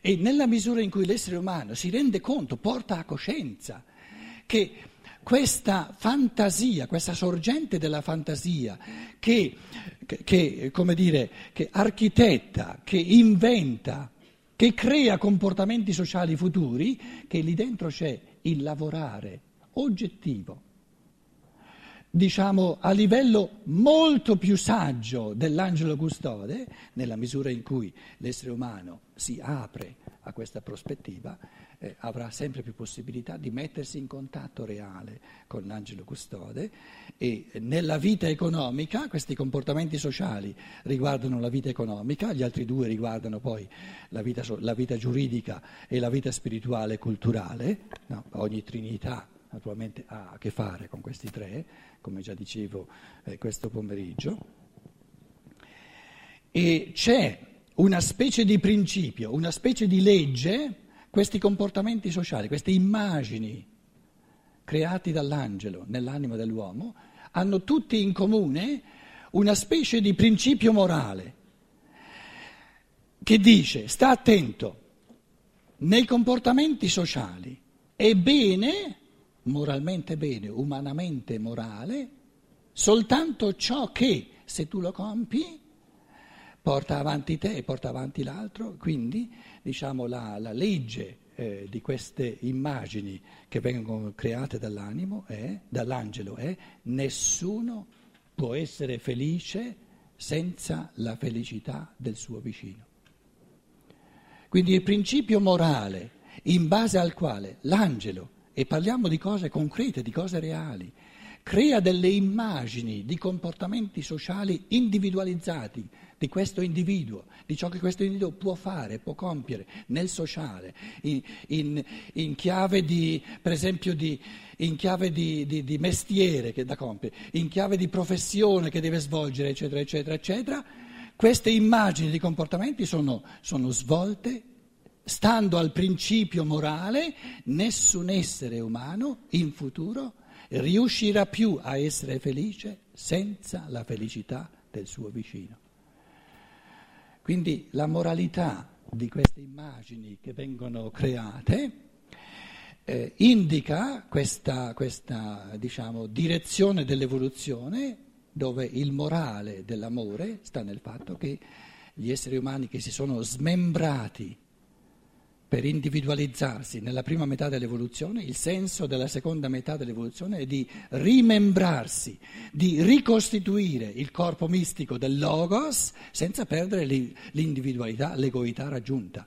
E nella misura in cui l'essere umano si rende conto, porta a coscienza che questa fantasia, questa sorgente della fantasia che, che, come dire, che architetta, che inventa, che crea comportamenti sociali futuri, che lì dentro c'è il lavorare oggettivo diciamo, a livello molto più saggio dell'angelo custode, nella misura in cui l'essere umano si apre a questa prospettiva, eh, avrà sempre più possibilità di mettersi in contatto reale con l'angelo custode e nella vita economica questi comportamenti sociali riguardano la vita economica, gli altri due riguardano poi la vita, la vita giuridica e la vita spirituale e culturale, no? ogni trinità naturalmente ha a che fare con questi tre, come già dicevo eh, questo pomeriggio. E c'è una specie di principio, una specie di legge, questi comportamenti sociali, queste immagini creati dall'angelo nell'anima dell'uomo, hanno tutti in comune una specie di principio morale che dice sta attento, nei comportamenti sociali è bene moralmente bene, umanamente morale, soltanto ciò che, se tu lo compi, porta avanti te e porta avanti l'altro, quindi diciamo, la, la legge eh, di queste immagini che vengono create dall'animo è, dall'angelo è nessuno può essere felice senza la felicità del suo vicino. Quindi il principio morale in base al quale l'angelo e parliamo di cose concrete, di cose reali. Crea delle immagini di comportamenti sociali individualizzati di questo individuo, di ciò che questo individuo può fare, può compiere nel sociale, in, in, in chiave di, per esempio, di, in chiave di, di, di mestiere che da compiere, in chiave di professione che deve svolgere, eccetera, eccetera, eccetera. Queste immagini di comportamenti sono, sono svolte stando al principio morale, nessun essere umano in futuro riuscirà più a essere felice senza la felicità del suo vicino. Quindi la moralità di queste immagini che vengono create eh, indica questa, questa diciamo, direzione dell'evoluzione dove il morale dell'amore sta nel fatto che gli esseri umani che si sono smembrati per individualizzarsi nella prima metà dell'evoluzione, il senso della seconda metà dell'evoluzione è di rimembrarsi, di ricostituire il corpo mistico del logos senza perdere l'individualità, l'egoità raggiunta.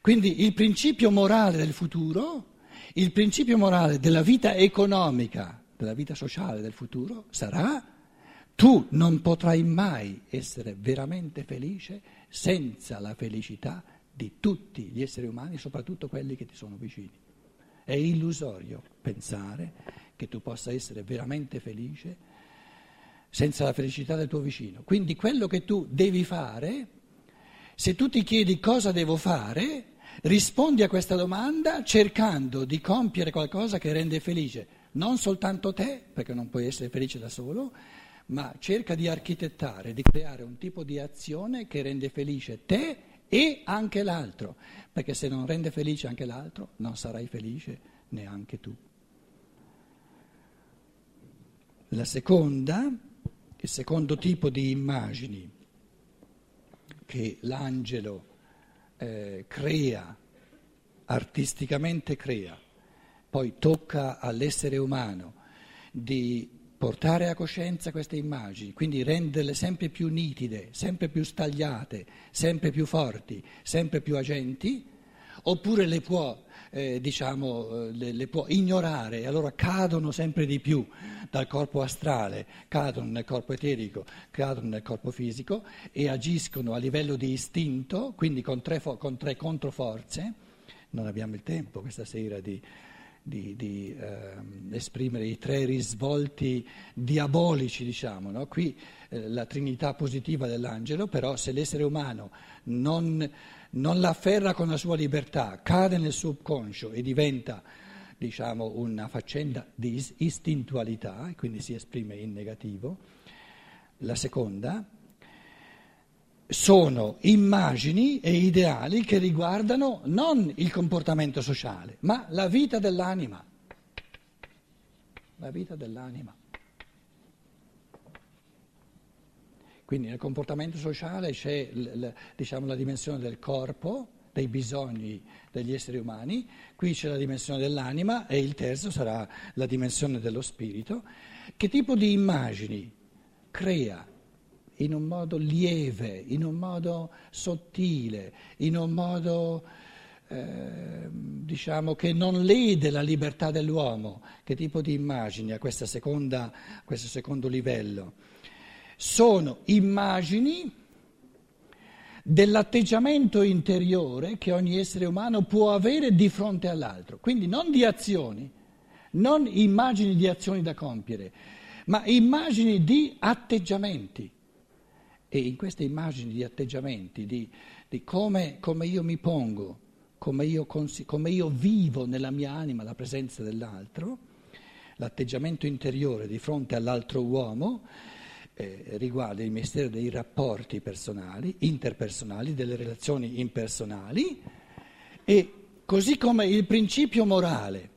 Quindi il principio morale del futuro, il principio morale della vita economica, della vita sociale del futuro sarà tu non potrai mai essere veramente felice senza la felicità di tutti gli esseri umani, soprattutto quelli che ti sono vicini. È illusorio pensare che tu possa essere veramente felice senza la felicità del tuo vicino. Quindi quello che tu devi fare, se tu ti chiedi cosa devo fare, rispondi a questa domanda cercando di compiere qualcosa che rende felice non soltanto te, perché non puoi essere felice da solo, ma cerca di architettare, di creare un tipo di azione che rende felice te e anche l'altro, perché se non rende felice anche l'altro non sarai felice neanche tu. La seconda, il secondo tipo di immagini che l'angelo eh, crea, artisticamente crea, poi tocca all'essere umano di portare a coscienza queste immagini, quindi renderle sempre più nitide, sempre più stagliate, sempre più forti, sempre più agenti, oppure le può, eh, diciamo, le, le può ignorare e allora cadono sempre di più dal corpo astrale, cadono nel corpo eterico, cadono nel corpo fisico e agiscono a livello di istinto, quindi con tre, con tre controforze. Non abbiamo il tempo questa sera di di, di eh, esprimere i tre risvolti diabolici, diciamo. No? Qui eh, la trinità positiva dell'angelo, però se l'essere umano non, non l'afferra con la sua libertà, cade nel subconscio e diventa diciamo, una faccenda di istintualità, e quindi si esprime in negativo. La seconda sono immagini e ideali che riguardano non il comportamento sociale, ma la vita dell'anima. La vita dell'anima. Quindi nel comportamento sociale c'è diciamo, la dimensione del corpo, dei bisogni degli esseri umani, qui c'è la dimensione dell'anima e il terzo sarà la dimensione dello spirito. Che tipo di immagini crea in un modo lieve, in un modo sottile, in un modo eh, diciamo che non lede la libertà dell'uomo? Che tipo di immagini a seconda, questo secondo livello? Sono immagini dell'atteggiamento interiore che ogni essere umano può avere di fronte all'altro. Quindi non di azioni, non immagini di azioni da compiere, ma immagini di atteggiamenti. E in queste immagini di atteggiamenti, di, di come, come, io mi pongo, come io, come io vivo nella mia anima la presenza dell'altro, l'atteggiamento interiore di fronte all'altro uomo, eh, riguarda il mistero dei rapporti personali, interpersonali, delle relazioni impersonali e così come il principio morale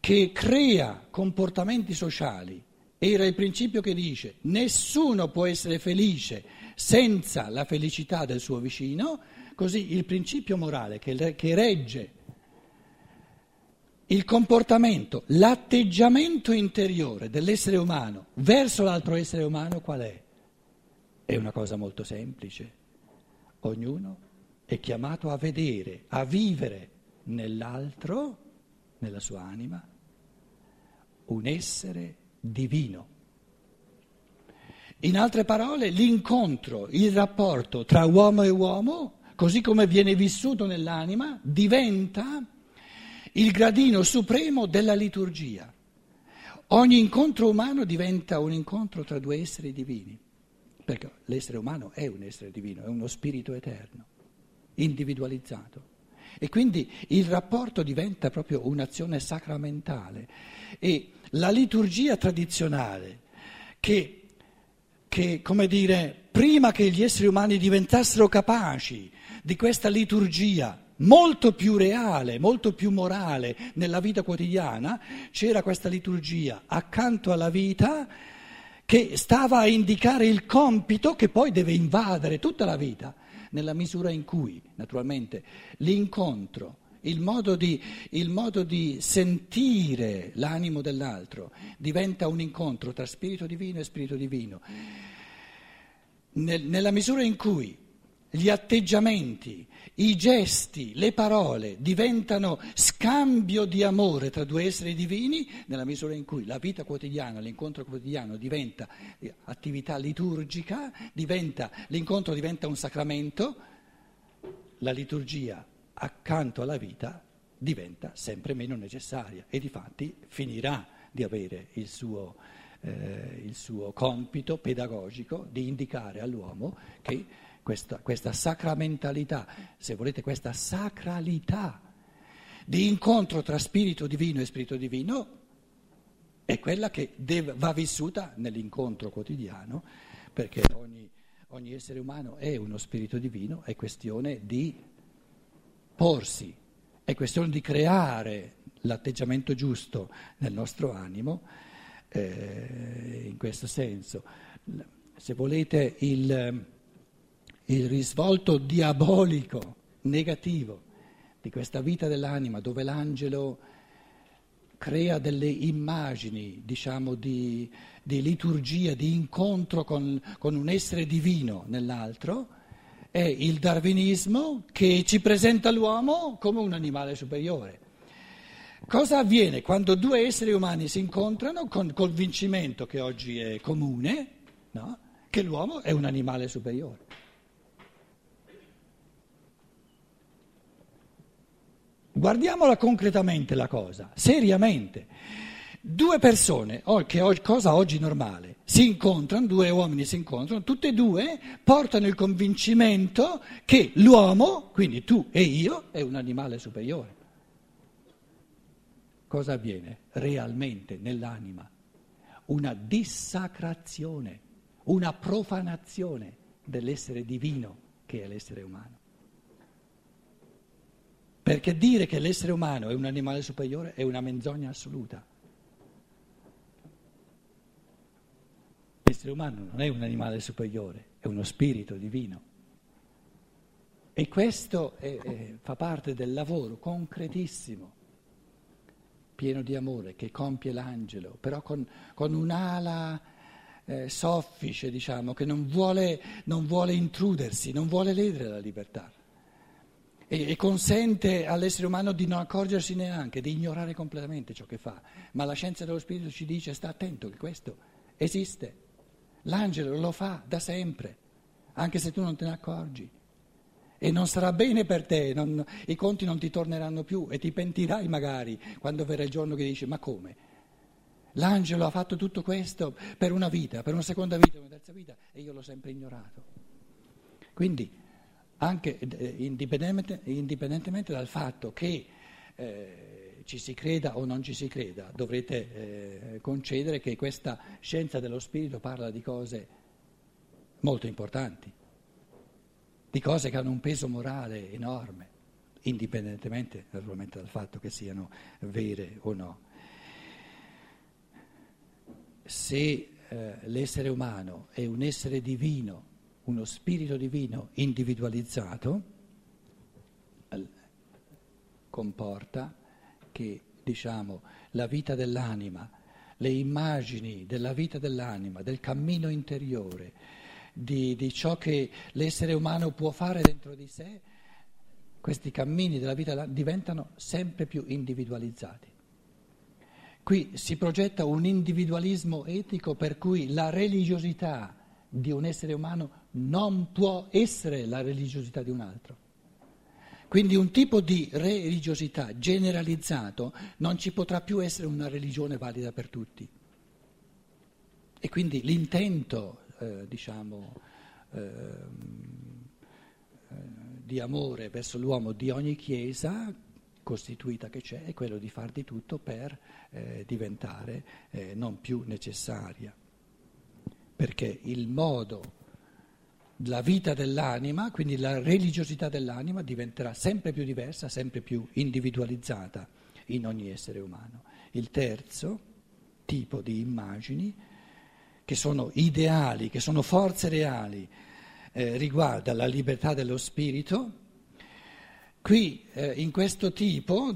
che crea comportamenti sociali era il principio che dice nessuno può essere felice senza la felicità del suo vicino, così il principio morale che, che regge il comportamento, l'atteggiamento interiore dell'essere umano verso l'altro essere umano qual è? È una cosa molto semplice. Ognuno è chiamato a vedere, a vivere nell'altro, nella sua anima, un essere divino. In altre parole, l'incontro, il rapporto tra uomo e uomo, così come viene vissuto nell'anima, diventa il gradino supremo della liturgia. Ogni incontro umano diventa un incontro tra due esseri divini, perché l'essere umano è un essere divino, è uno spirito eterno, individualizzato. E quindi il rapporto diventa proprio un'azione sacramentale. E la liturgia tradizionale, che, che come dire, prima che gli esseri umani diventassero capaci di questa liturgia, molto più reale, molto più morale nella vita quotidiana, c'era questa liturgia accanto alla vita che stava a indicare il compito che poi deve invadere tutta la vita, nella misura in cui, naturalmente, l'incontro, il modo di, il modo di sentire l'animo dell'altro diventa un incontro tra spirito divino e spirito divino. nella misura in cui gli atteggiamenti, i gesti, le parole diventano scambio di amore tra due esseri divini nella misura in cui la vita quotidiana, l'incontro quotidiano diventa attività liturgica, diventa, l'incontro diventa un sacramento, la liturgia accanto alla vita diventa sempre meno necessaria e di fatti finirà di avere il suo, eh, il suo compito pedagogico di indicare all'uomo che questa, questa sacramentalità, se volete questa sacralità di incontro tra spirito divino e spirito divino, è quella che deve, va vissuta nell'incontro quotidiano, perché ogni, ogni essere umano è uno spirito divino, è questione di porsi, è questione di creare l'atteggiamento giusto nel nostro animo, eh, in questo senso. Se volete il il risvolto diabolico, negativo di questa vita dell'anima dove l'angelo crea delle immagini, diciamo, di, di liturgia, di incontro con, con un essere divino nell'altro, è il darwinismo che ci presenta l'uomo come un animale superiore. Cosa avviene quando due esseri umani si incontrano con col vincimento che oggi è comune, no? che l'uomo è un animale superiore? Guardiamola concretamente la cosa, seriamente. Due persone, che cosa oggi normale, si incontrano, due uomini si incontrano, tutte e due portano il convincimento che l'uomo, quindi tu e io, è un animale superiore. Cosa avviene realmente nell'anima? Una dissacrazione, una profanazione dell'essere divino che è l'essere umano. Perché dire che l'essere umano è un animale superiore è una menzogna assoluta. L'essere umano non è un animale superiore, è uno spirito divino. E questo è, è, fa parte del lavoro concretissimo, pieno di amore, che compie l'angelo, però con, con un'ala eh, soffice, diciamo, che non vuole, non vuole intrudersi, non vuole ledere la libertà e, e consente all'essere umano di non accorgersi neanche, di ignorare completamente ciò che fa. Ma la scienza dello spirito ci dice sta attento che questo esiste. L'angelo lo fa da sempre, anche se tu non te ne accorgi. E non sarà bene per te, non, i conti non ti torneranno più e ti pentirai magari quando verrà il giorno che dici ma come? L'angelo ha fatto tutto questo per una vita, per una seconda vita, una terza vita e io l'ho sempre ignorato. Quindi anche eh, indipendentemente, indipendentemente, dal fatto che eh, ci si creda o non ci si creda, dovrete eh, concedere che questa scienza dello spirito parla di cose molto importanti, di cose che hanno un peso morale enorme, indipendentemente naturalmente dal fatto che siano vere o no. Se eh, l'essere umano è un essere divino, uno spirito divino individualizzato comporta che diciamo, la vita dell'anima, le immagini della vita dell'anima, del cammino interiore, di, di ciò che l'essere umano può fare dentro di sé, questi cammini della vita diventano sempre più individualizzati. Qui si progetta un individualismo etico per cui la religiosità di un essere umano non può essere la religiosità di un altro. Quindi un tipo di religiosità generalizzato non ci potrà più essere una religione valida per tutti. E quindi l'intento, eh, diciamo, eh, di amore verso l'uomo di ogni chiesa costituita che c'è è quello di far di tutto per eh, diventare eh, non più necessaria perché il modo, la vita dell'anima, quindi la religiosità dell'anima diventerà sempre più diversa, sempre più individualizzata in ogni essere umano. Il terzo tipo di immagini, che sono ideali, che sono forze reali, eh, riguarda la libertà dello spirito, Qui eh, in questo tipo,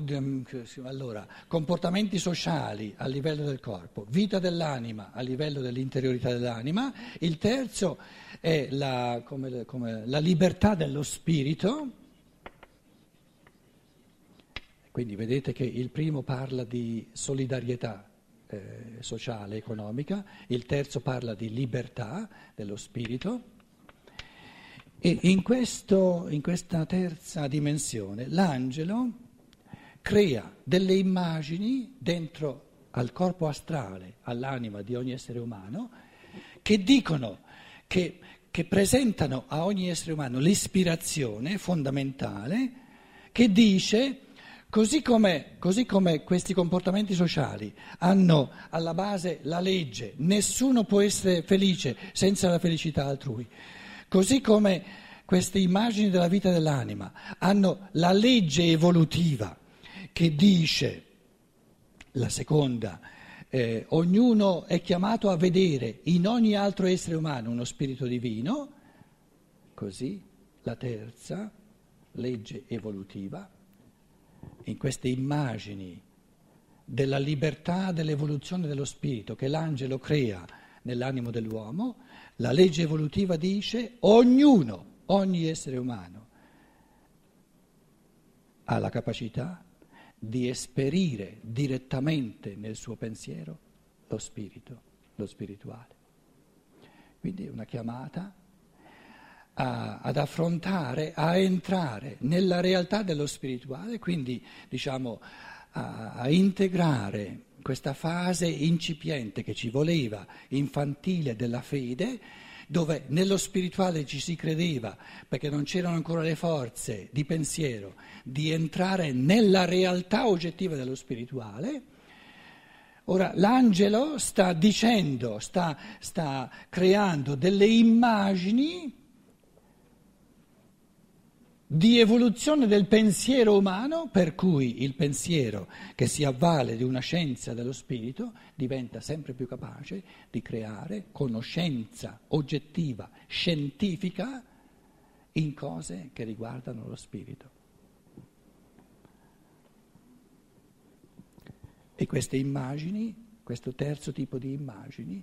allora, comportamenti sociali a livello del corpo, vita dell'anima a livello dell'interiorità dell'anima, il terzo è la, come, come, la libertà dello spirito, quindi vedete che il primo parla di solidarietà eh, sociale, economica, il terzo parla di libertà dello spirito. E in, questo, in questa terza dimensione l'angelo crea delle immagini dentro al corpo astrale, all'anima di ogni essere umano, che dicono, che, che presentano a ogni essere umano l'ispirazione fondamentale che dice Così come, così come, questi comportamenti sociali hanno alla base la legge, nessuno può essere felice senza la felicità altrui. Così come queste immagini della vita dell'anima hanno la legge evolutiva che dice, la seconda, eh, ognuno è chiamato a vedere in ogni altro essere umano uno spirito divino, così la terza legge evolutiva, in queste immagini della libertà dell'evoluzione dello spirito che l'angelo crea nell'animo dell'uomo, la legge evolutiva dice ognuno, ogni essere umano ha la capacità di esperire direttamente nel suo pensiero lo spirito, lo spirituale. Quindi è una chiamata a, ad affrontare, a entrare nella realtà dello spirituale, quindi diciamo a, a integrare questa fase incipiente che ci voleva, infantile della fede, dove nello spirituale ci si credeva, perché non c'erano ancora le forze di pensiero, di entrare nella realtà oggettiva dello spirituale. Ora l'angelo sta dicendo, sta, sta creando delle immagini di evoluzione del pensiero umano, per cui il pensiero che si avvale di una scienza dello spirito diventa sempre più capace di creare conoscenza oggettiva, scientifica, in cose che riguardano lo spirito. E queste immagini, questo terzo tipo di immagini,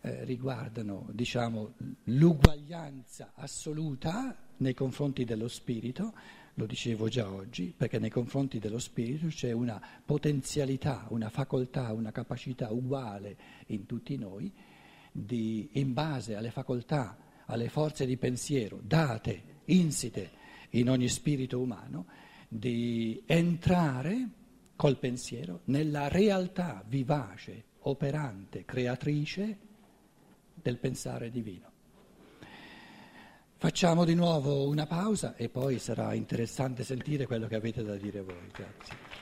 eh, riguardano diciamo, l'uguaglianza assoluta nei confronti dello spirito, lo dicevo già oggi, perché nei confronti dello spirito c'è una potenzialità, una facoltà, una capacità uguale in tutti noi, di, in base alle facoltà, alle forze di pensiero date, insite in ogni spirito umano, di entrare col pensiero nella realtà vivace, operante, creatrice del pensare divino. Facciamo di nuovo una pausa e poi sarà interessante sentire quello che avete da dire voi. Grazie.